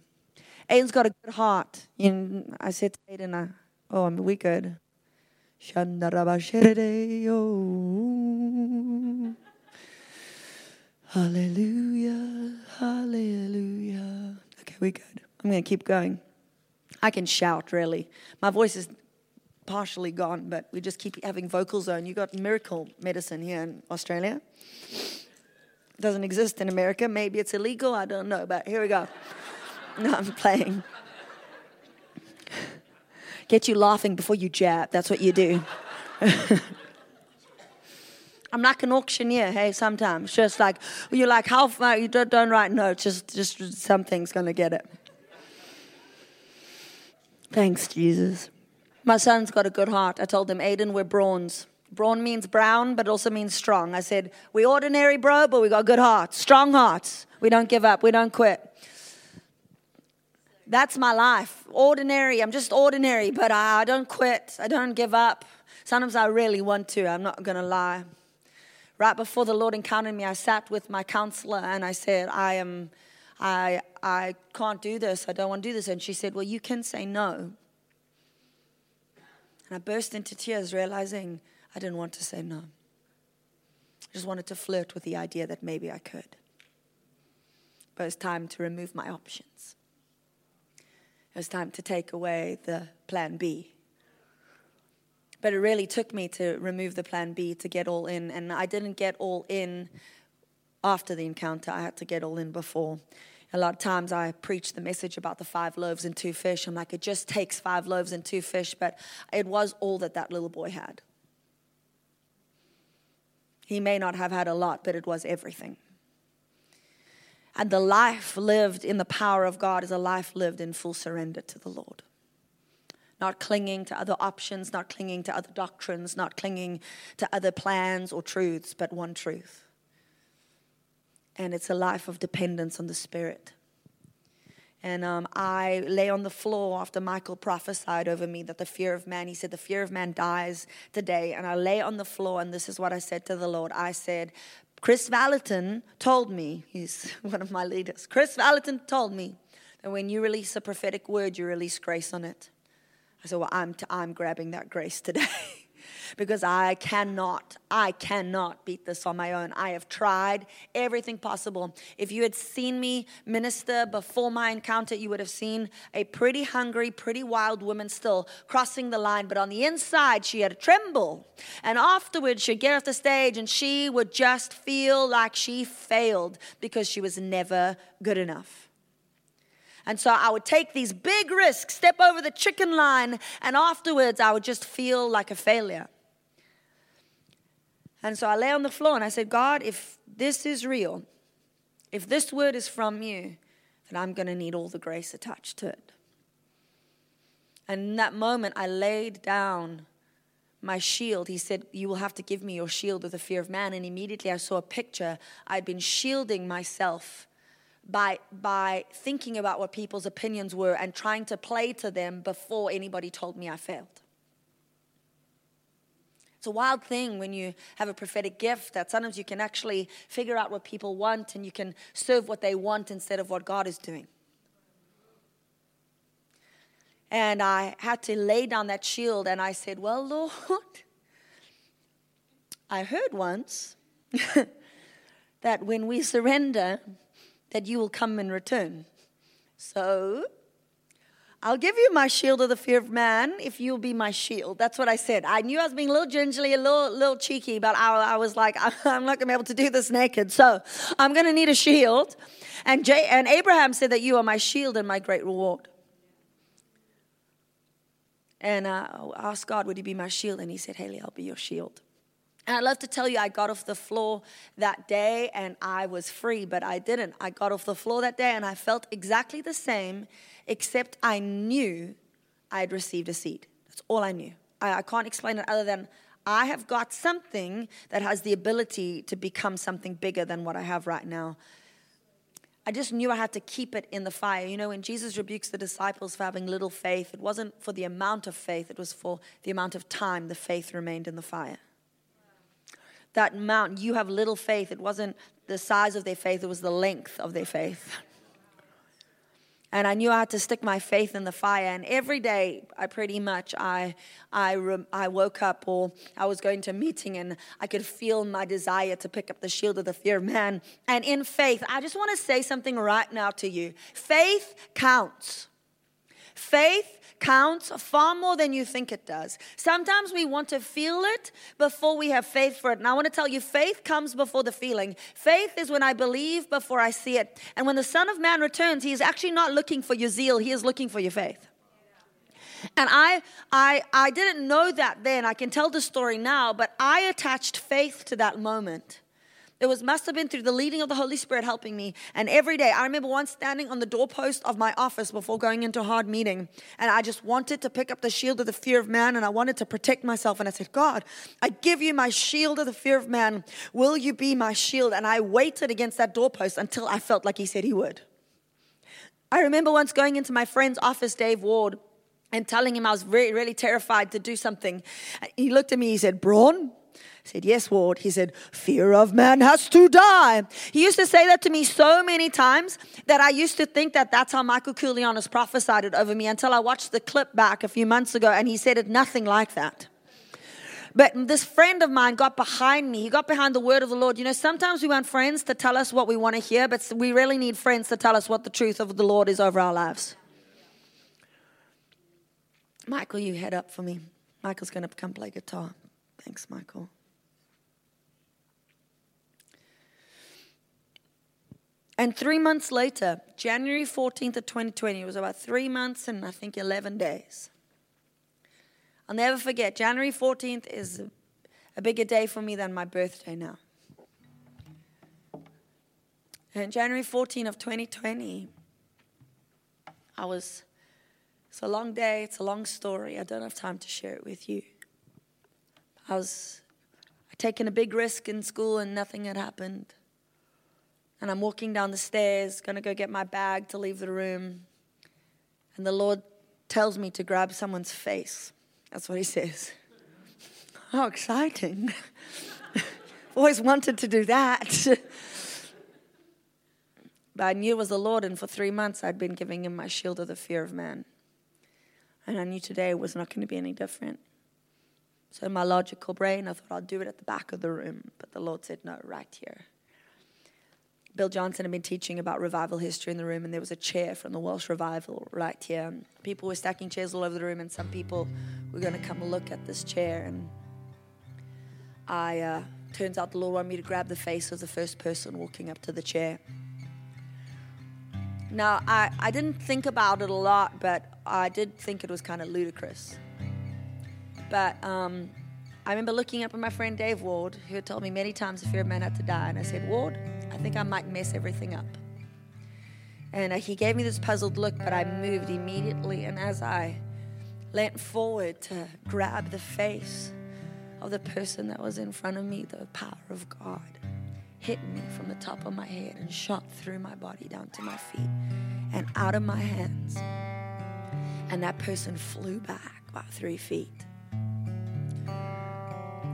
Aiden's got a good heart. And I said to Aiden, uh, oh, I mean, we good. Hallelujah, hallelujah. Okay, we good. I'm going to keep going. I can shout, really. My voice is partially gone, but we just keep having Vocalzone. You got miracle medicine here in Australia. Doesn't exist in America. Maybe it's illegal. I don't know. But here we go. [LAUGHS] No, I'm playing. [LAUGHS] Get you laughing before you jab. That's what you do. [LAUGHS] I'm like an auctioneer, hey, sometimes. Just like, you're like, how far? You don't, don't write notes, just, just something's to get it. Thanks, Jesus. My son's got a good heart. I told him, Aiden, we're bronze. Braun means brown, but it also means strong. I said, we ordinary, bro, but we got good hearts, strong hearts. We don't give up, we don't quit. That's my life. Ordinary, I'm just ordinary, but I, I don't quit. I don't give up. Sometimes I really want to, I'm not going to lie. Right before the Lord encountered me, I sat with my counselor and I said, I am, I, I can't do this. I don't want to do this. And she said, Well, you can say no. And I burst into tears, realizing I didn't want to say no. I just wanted to flirt with the idea that maybe I could. But it was time to remove my options. It was time to take away the plan B. But it really took me to remove the plan B to get all in. And I didn't get all in after the encounter, I had to get all in before. A lot of times I preach the message about the five loaves and two fish. I'm like, it just takes five loaves and two fish, but it was all that that little boy had. He may not have had a lot, but it was everything. And the life lived in the power of God is a life lived in full surrender to the Lord. Not clinging to other options, not clinging to other doctrines, not clinging to other plans or truths, but one truth and it's a life of dependence on the Spirit. And um, I lay on the floor after Michael prophesied over me that the fear of man, he said, the fear of man dies today. And I lay on the floor, and this is what I said to the Lord. I said, Chris Vallotton told me, he's [LAUGHS] one of my leaders, Chris Vallotton told me that when you release a prophetic word, you release grace on it. I said, Well, I'm, t- I'm grabbing that grace today. [LAUGHS] because I cannot, I cannot beat this on my own. I have tried everything possible. If you had seen me minister before my encounter, you would have seen a pretty hungry, pretty wild woman still crossing the line, but on the inside, she had a tremble. And afterwards, she'd get off the stage and she would just feel like she failed because she was never good enough. And so I would take these big risks, step over the chicken line, and afterwards I would just feel like a failure. And so I lay on the floor and I said, God, if this is real, if this word is from you, then I'm going to need all the grace attached to it. And in that moment, I laid down my shield. He said, You will have to give me your shield of the fear of man. And immediately I saw a picture. I'd been shielding myself by, by thinking about what people's opinions were and trying to play to them before anybody told me I failed. It's a wild thing when you have a prophetic gift that sometimes you can actually figure out what people want and you can serve what they want instead of what God is doing. And I had to lay down that shield and I said, Well, Lord, [LAUGHS] I heard once [LAUGHS] that when we surrender, that you will come in return. So I'll give you my shield of the fear of man if you'll be my shield. That's what I said. I knew I was being a little gingerly, a little, little cheeky, but I, I was like, [LAUGHS] I'm not going to be able to do this naked. So I'm going to need a shield. And, Jay, and Abraham said that you are my shield and my great reward. And uh, I asked God, would he be my shield? And he said, Hayley, I'll be your shield. And I'd love to tell you, I got off the floor that day and I was free, but I didn't. I got off the floor that day and I felt exactly the same, except I knew I had received a seed. That's all I knew. I, I can't explain it other than I have got something that has the ability to become something bigger than what I have right now. I just knew I had to keep it in the fire. You know, when Jesus rebukes the disciples for having little faith, it wasn't for the amount of faith, it was for the amount of time the faith remained in the fire. That amount, you have little faith, it wasn't the size of their faith, it was the length of their faith. and I knew I had to stick my faith in the fire. And every day, I pretty much I I I woke up or I was going to a meeting and I could feel my desire to pick up the shield of the fear of man. And in faith, I just want to say something right now to you. Faith counts. Faith counts far more than you think it does. Sometimes we want to feel it before we have faith for it. And I want to tell you, faith comes before the feeling. Faith is when I believe before I see it. And when the Son of Man returns, he is actually not looking for your zeal, he is looking for your faith. And I, I, I didn't know that then. I can tell the story now, but I attached faith to that moment. It was must have been through the leading of the Holy Spirit helping me. And every day, I remember once standing on the doorpost of my office before going into a hard meeting, and I just wanted to pick up the shield of the fear of man, and I wanted to protect myself. And I said, God, I give you my shield of the fear of man. Will you be my shield? And I waited against that doorpost until I felt like He said He would. I remember once going into my friend's office, Dave Ward, and telling him I was really, really terrified to do something. He looked at me, he said, Braun, said, Yes, Ward. He said, Fear of man has to die. He used to say that to me so many times that I used to think that that's how Michael Koulianos prophesied it over me until I watched the clip back a few months ago and he said it nothing like that. But this friend of mine got behind me. He got behind the word of the Lord. You know, sometimes we want friends to tell us what we want to hear, but we really need friends to tell us what the truth of the Lord is over our lives. Michael, you head up for me. Michael's going to come play guitar. Thanks, Michael. And three months later, January 14th of 2020, it was about three months and I think 11 days. I'll never forget, January 14th is a bigger day for me than my birthday now. And January 14th of 2020, I was, it's a long day, it's a long story. I don't have time to share it with you. I was taking a big risk in school and nothing had happened. And I'm walking down the stairs, going to go get my bag to leave the room. And the Lord tells me to grab someone's face. That's what He says. [LAUGHS] How exciting. [LAUGHS] Always wanted to do that. [LAUGHS] but I knew it was the Lord, and for three months I'd been giving Him my shield of the fear of man. And I knew today was not going to be any different. So, in my logical brain, I thought I'll do it at the back of the room. But the Lord said, no, right here. Bill Johnson had been teaching about revival history in the room, and there was a chair from the Welsh revival right here. People were stacking chairs all over the room, and some people were going to come look at this chair. And I uh, turns out the Lord wanted me to grab the face of the first person walking up to the chair. Now, I, I didn't think about it a lot, but I did think it was kind of ludicrous. But um, I remember looking up at my friend Dave Ward, who had told me many times the fear of man had to die. And I said, Ward, I think I might mess everything up. And uh, he gave me this puzzled look, but I moved immediately. And as I leant forward to grab the face of the person that was in front of me, the power of God hit me from the top of my head and shot through my body down to my feet and out of my hands. And that person flew back about three feet.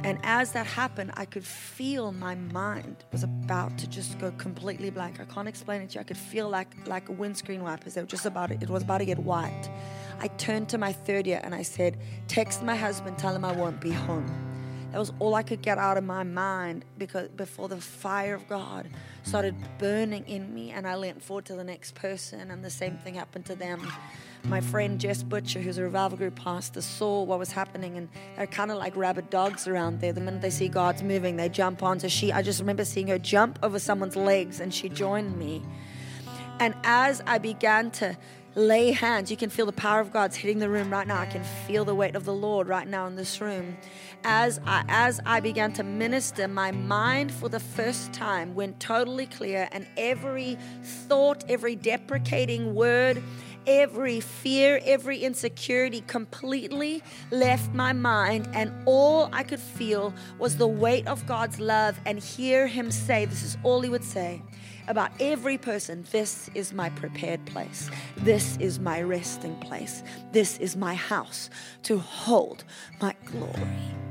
And as that happened, I could feel my mind was about to just go completely blank. I can't explain it to you. I could feel like like a windscreen wipers. They were just about it. It was about to get wiped. I turned to my third year and I said, "Text my husband, tell him I won't be home." That was all I could get out of my mind because before the fire of God started burning in me, and I leant forward to the next person, and the same thing happened to them my friend Jess Butcher, who's a revival group pastor, saw what was happening, and they're kind of like rabid dogs around there. The minute they see God's moving, they jump on. So she, I just remember seeing her jump over someone's legs, and she joined me. And as I began to lay hands, you can feel the power of God's hitting the room right now. I can feel the weight of the Lord right now in this room. As I, as I began to minister, my mind for the first time went totally clear, and every thought, every deprecating word, every fear, every insecurity completely left my mind, and all I could feel was the weight of God's love and hear Him say, This is all He would say about every person this is my prepared place, this is my resting place, this is my house to hold my glory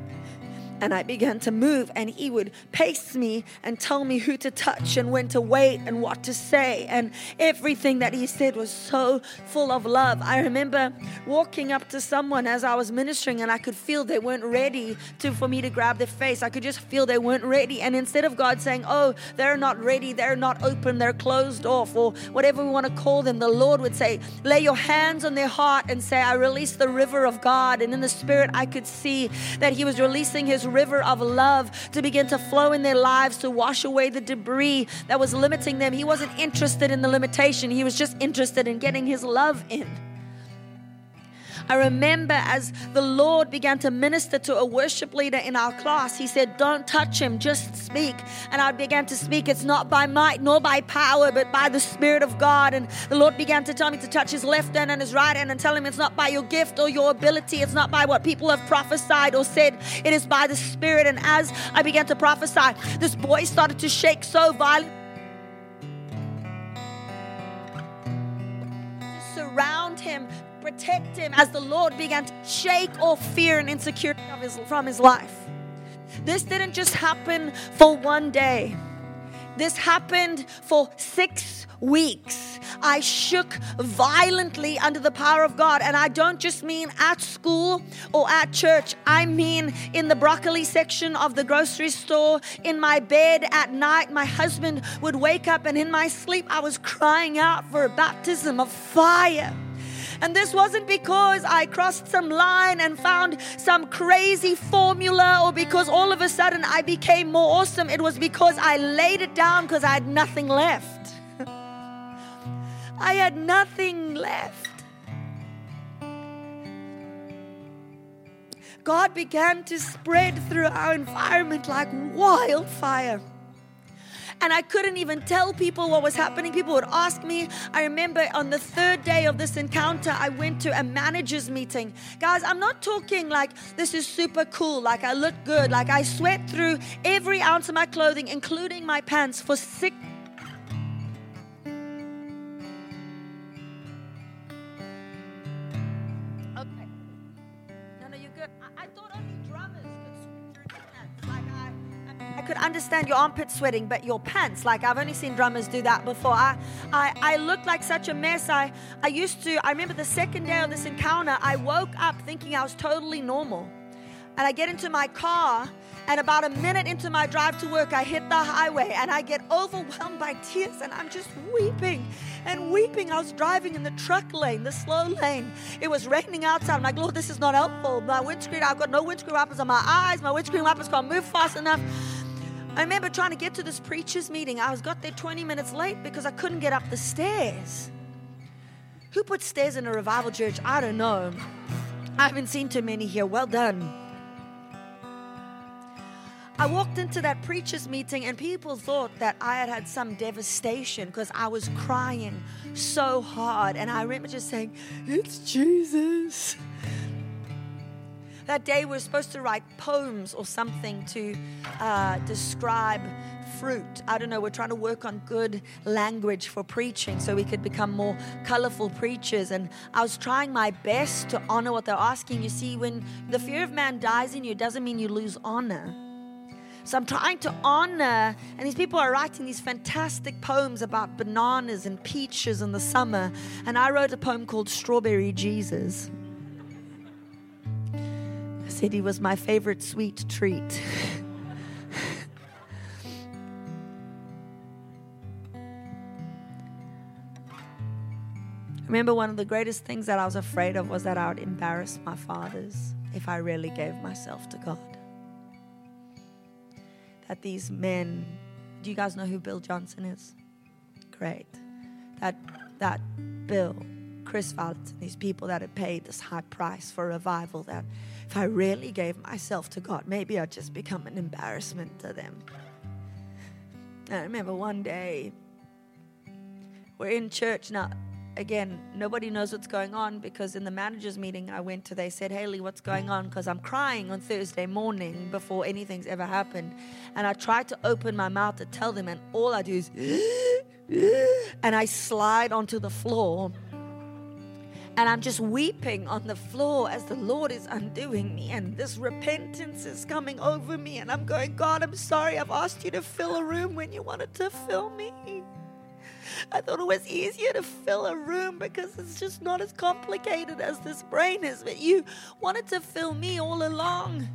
and I began to move, and he would pace me and tell me who to touch and when to wait and what to say. And everything that he said was so full of love. I remember walking up to someone as I was ministering, and I could feel they weren't ready to, for me to grab their face. I could just feel they weren't ready. And instead of God saying, Oh, they're not ready, they're not open, they're closed off, or whatever we want to call them, the Lord would say, Lay your hands on their heart and say, I release the river of God. And in the spirit, I could see that he was releasing his river of love to begin to flow in their lives to wash away the debris that was limiting them. He wasn't interested in the limitation, he was just interested in getting his love in. I remember as the Lord began to minister to a worship leader in our class, he said, Don't touch him, just speak. And I began to speak. It's not by might nor by power, but by the Spirit of God. And the Lord began to tell me to touch his left hand and his right hand and tell him it's not by your gift or your ability, it's not by what people have prophesied or said, it is by the Spirit. And as I began to prophesy, this boy started to shake so violently. Surround him protect him as the Lord began to shake off fear and insecurity his, from his life. This didn't just happen for one day. This happened for six weeks. I shook violently under the power of God. And I don't just mean at school or at church, I mean in the broccoli section of the grocery store, in my bed at night. My husband would wake up, and in my sleep, I was crying out for a baptism of fire. And this wasn't because I crossed some line and found some crazy formula or because all of a sudden I became more awesome. It was because I laid it down because I had nothing left. [LAUGHS] I had nothing left. God began to spread through our environment like wildfire and I couldn't even tell people what was happening. People would ask me. I remember on the third day of this encounter, I went to a manager's meeting. Guys, I'm not talking like this is super cool, like I look good, like I sweat through every ounce of my clothing, including my pants, for six understand your armpit sweating, but your pants, like I've only seen drummers do that before. I, I, I looked like such a mess. I, I used to, I remember the second day of this encounter, I woke up thinking I was totally normal. And I get into my car, and about a minute into my drive to work, I hit the highway and I get overwhelmed by tears and I'm just weeping and weeping. I was driving in the truck lane, the slow lane. It was raining outside. I'm like, Lord, this is not helpful. My windscreen, I've got no windscreen wipers on my eyes. My windscreen wipers can't move fast enough. I remember trying to get to this preacher's meeting. I was got there 20 minutes late because I couldn't get up the stairs. Who put stairs in a revival church? I don't know. I haven't seen too many here. Well done. I walked into that preacher's meeting and people thought that I had had some devastation because I was crying so hard. And I remember just saying, It's Jesus. That day we are supposed to write poems or something to uh, describe fruit. I don't know, we're trying to work on good language for preaching so we could become more colorful preachers. And I was trying my best to honor what they're asking. You see, when the fear of man dies in you, it doesn't mean you lose honor. So I'm trying to honor, and these people are writing these fantastic poems about bananas and peaches in the summer. And I wrote a poem called Strawberry Jesus. Said he was my favorite sweet treat. remember one of the greatest things that I was afraid of was that I would embarrass my fathers if I really gave myself to God. That these men, do you guys know who Bill Johnson is? Great. That that Bill, Chris Vallotton, these people that had paid this high price for revival, that if I really gave myself to God, maybe I'd just become an embarrassment to them. I remember one day we're in church now again, nobody knows what's going on because in the managers' meeting I went to, they said, Hayley, what's going on? Because I'm crying on Thursday morning before anything's ever happened. And I tried to open my mouth to tell them, and all I do is, [GASPS] and I slide onto the floor. And I'm just weeping on the floor as the Lord is undoing me. And this repentance is coming over me. And I'm going, God, I'm sorry I've asked you to fill a room when you wanted to fill me. I thought it was easier to fill a room because it's just not as complicated as this brain is. But you wanted to fill me all along.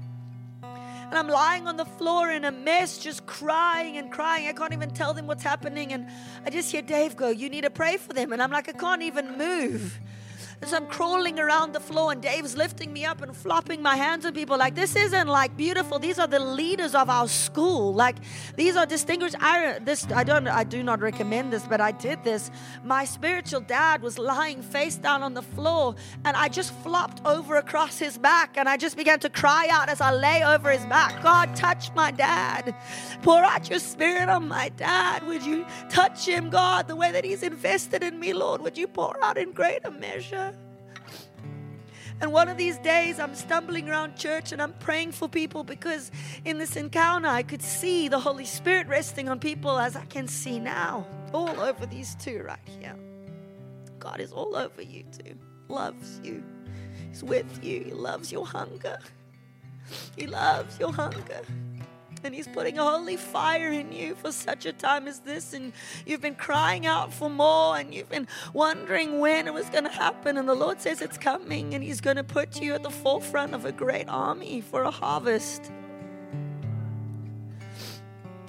And I'm lying on the floor in a mess, just crying and crying. I can't even tell them what's happening. And I just hear Dave go, You need to pray for them. And I'm like, I can't even move. As I'm crawling around the floor and Dave's lifting me up and flopping my hands on people like this isn't like beautiful. These are the leaders of our school. Like these are distinguished. I this I don't I do not recommend this, but I did this. My spiritual dad was lying face down on the floor and I just flopped over across his back and I just began to cry out as I lay over his back. God, touch my dad. Pour out your spirit on my dad. Would you touch him, God, the way that he's invested in me, Lord? Would you pour out in greater measure? And one of these days, I'm stumbling around church and I'm praying for people because in this encounter, I could see the Holy Spirit resting on people as I can see now, all over these two right here. God is all over you too, loves you, He's with you, He loves your hunger, He loves your hunger. And He's putting a holy fire in you for such a time as this. And you've been crying out for more and you've been wondering when it was going to happen. And the Lord says it's coming and He's going to put you at the forefront of a great army for a harvest.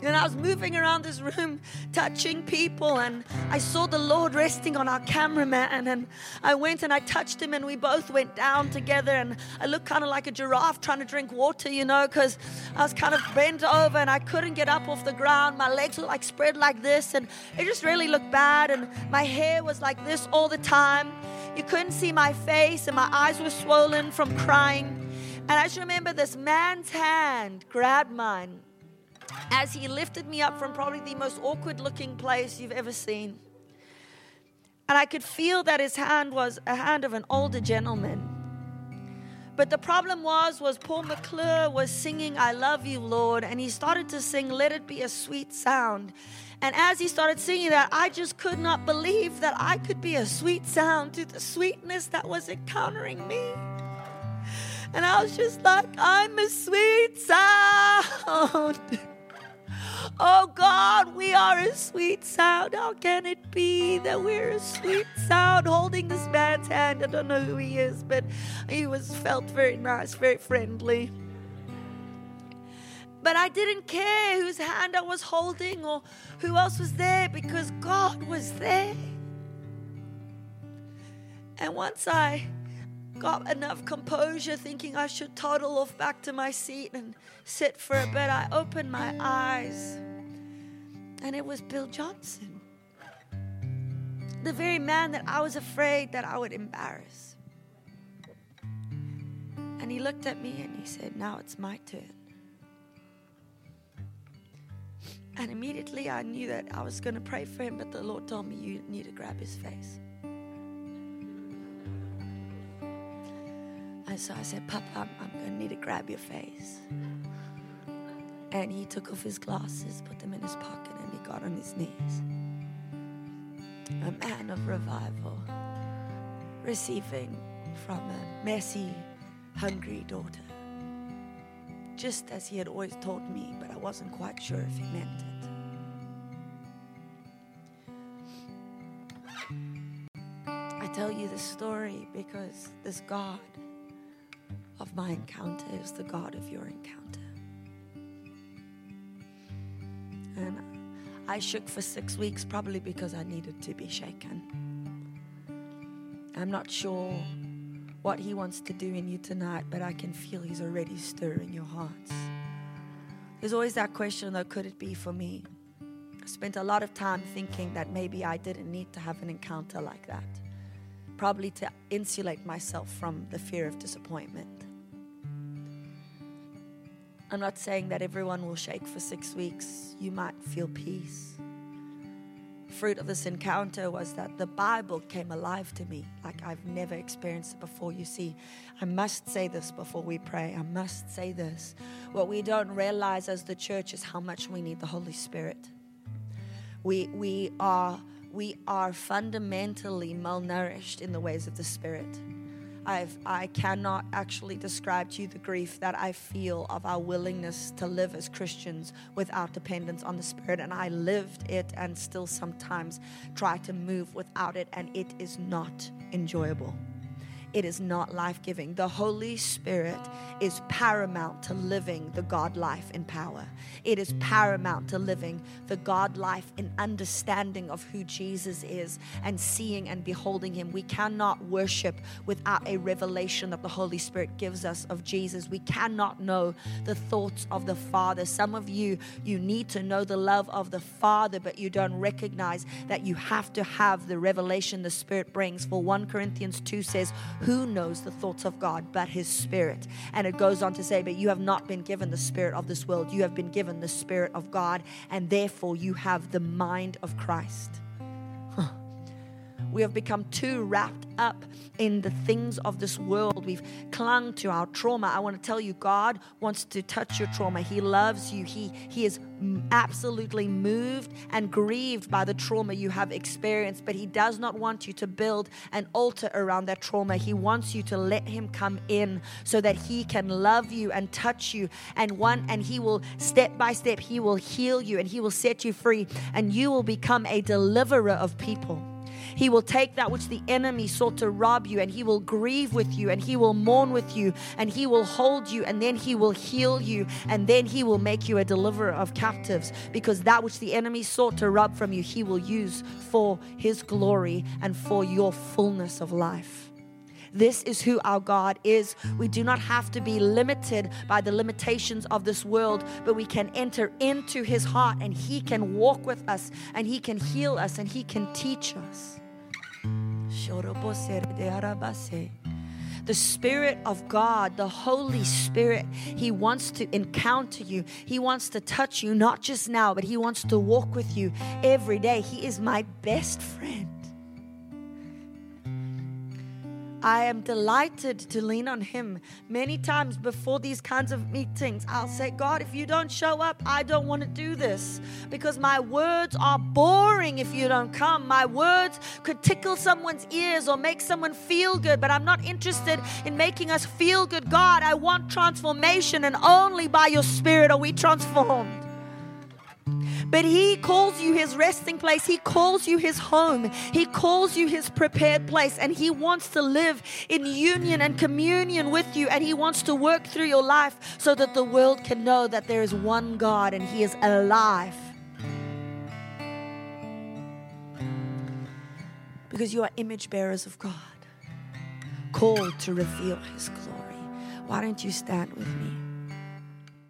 And I was moving around this room, touching people, and I saw the Lord resting on our cameraman. And I went and I touched him, and we both went down together. And I looked kind of like a giraffe trying to drink water, you know, because I was kind of bent over and I couldn't get up off the ground. My legs were like spread like this, and it just really looked bad. And my hair was like this all the time. You couldn't see my face, and my eyes were swollen from crying. And I just remember this man's hand grabbed mine as he lifted me up from probably the most awkward looking place you've ever seen. And I could feel that his hand was a hand of an older gentleman. But the problem was, was Paul McClure was singing "I Love You, Lord," and he started to sing "Let It Be a Sweet Sound." And as he started singing that, I just could not believe that I could be a sweet sound to the sweetness that was encountering me. And I was just like, I'm a sweet sound. [LAUGHS] Oh God, we are a sweet sound. How can it be that we're a sweet sound holding this man's hand? I don't know who he is, but he was felt very nice, very friendly. But I didn't care whose hand I was holding or who else was there because God was there. And once I got enough composure, thinking I should toddle off back to my seat and sit for a bit, I opened my eyes and it was Bill Johnson. The very man that I was afraid that I would embarrass. And he looked at me and he said, Now it's my turn. And immediately I knew that I was going to pray for him, but the Lord told me, You need to grab his face. And so I said, Papa, I'm, I'm going to need to grab your face. And he took off his glasses, put them in his pocket, got on his knees. A man of revival, receiving from a messy, hungry daughter. Just as he had always told me, but I wasn't quite sure if he meant it. I tell you this story because this God of my encounter is the God of your encounter. And I shook for six weeks, probably because I needed to be shaken. I'm not sure what He wants to do in you tonight, but I can feel He's already stirring your hearts. There's always that question, though, could it be for me? I spent a lot of time thinking that maybe I didn't need to have an encounter like that, probably to insulate myself from the fear of disappointment. I'm not saying that everyone will shake for six weeks. You might feel peace. Fruit of this encounter was that the Bible came alive to me like I've never experienced it before. You see, I must say this before we pray. I must say this. What we don't realize as the church is how much we need the Holy Spirit. We, we, are, we are fundamentally malnourished in the ways of the Spirit. I've, I cannot actually describe to you the grief that I feel of our willingness to live as Christians without dependence on the Spirit. And I lived it and still sometimes try to move without it, and it is not enjoyable it is not life giving. The Holy Spirit is paramount to living the God life in power. It is paramount to living the God life in understanding of who Jesus is and seeing and beholding Him. We cannot worship without a revelation that the Holy Spirit gives us of Jesus. We cannot know the thoughts of the Father. Some of you, you need to know the love of the Father, but you don't recognize that you have to have the revelation the Spirit brings. For 1 Corinthians 2 says, who knows the thoughts of God but His Spirit? And it goes on to say, But you have not been given the Spirit of this world, you have been given the Spirit of God, and therefore you have the mind of Christ. We have become too wrapped up in the things of this world. We've clung to our trauma. I want to tell you, God wants to touch your trauma. He loves you. He, he is absolutely moved and grieved by the trauma you have experienced, but He does not want you to build an altar around that trauma. He wants you to let Him come in so that He can love you and touch you. And one, and He will step by step, He will heal you and He will set you free, and you will become a deliverer of people. He will take that which the enemy sought to rob you, and he will grieve with you, and he will mourn with you, and he will hold you, and then he will heal you, and then he will make you a deliverer of captives. Because that which the enemy sought to rob from you, he will use for his glory and for your fullness of life. This is who our God is. We do not have to be limited by the limitations of this world, but we can enter into His heart and He can walk with us and He can heal us and He can teach us. The Spirit of God, the Holy Spirit, He wants to encounter you. He wants to touch you, not just now, but He wants to walk with you every day. He is my best friend. I am delighted to lean on Him. Many times before these kinds of meetings, I'll say, God, if you don't show up, I don't want to do this because my words are boring if you don't come. My words could tickle someone's ears or make someone feel good, but I'm not interested in making us feel good. God, I want transformation, and only by your Spirit are we transformed. But He calls you His resting place. He calls you His home. He calls you His prepared place. And He wants to live in union and communion with you. And He wants to work through your life so that the world can know that there is one God and He is alive. Because you are image bearers of God called to reveal His glory. Why don't you stand with me?